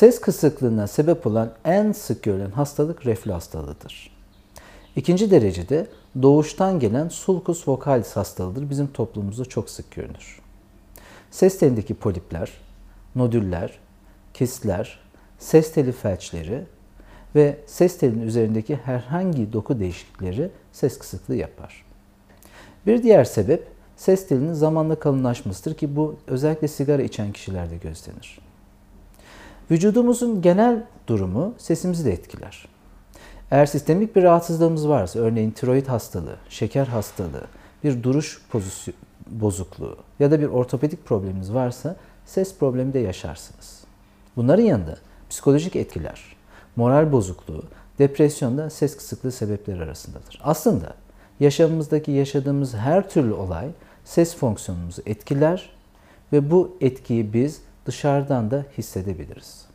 Ses kısıklığına sebep olan en sık görülen hastalık reflü hastalığıdır. İkinci derecede doğuştan gelen sulcus vocalis hastalığıdır. Bizim toplumumuzda çok sık görünür. Ses telindeki polipler, nodüller, kistler, ses teli felçleri ve ses telinin üzerindeki herhangi doku değişiklikleri ses kısıklığı yapar. Bir diğer sebep ses telinin zamanla kalınlaşmasıdır ki bu özellikle sigara içen kişilerde gözlenir. Vücudumuzun genel durumu sesimizi de etkiler. Eğer sistemik bir rahatsızlığımız varsa, örneğin tiroid hastalığı, şeker hastalığı, bir duruş pozisyon, bozukluğu ya da bir ortopedik probleminiz varsa ses problemi de yaşarsınız. Bunların yanında psikolojik etkiler, moral bozukluğu, depresyon da ses kısıklığı sebepleri arasındadır. Aslında yaşamımızdaki yaşadığımız her türlü olay ses fonksiyonumuzu etkiler ve bu etkiyi biz dışarıdan da hissedebiliriz.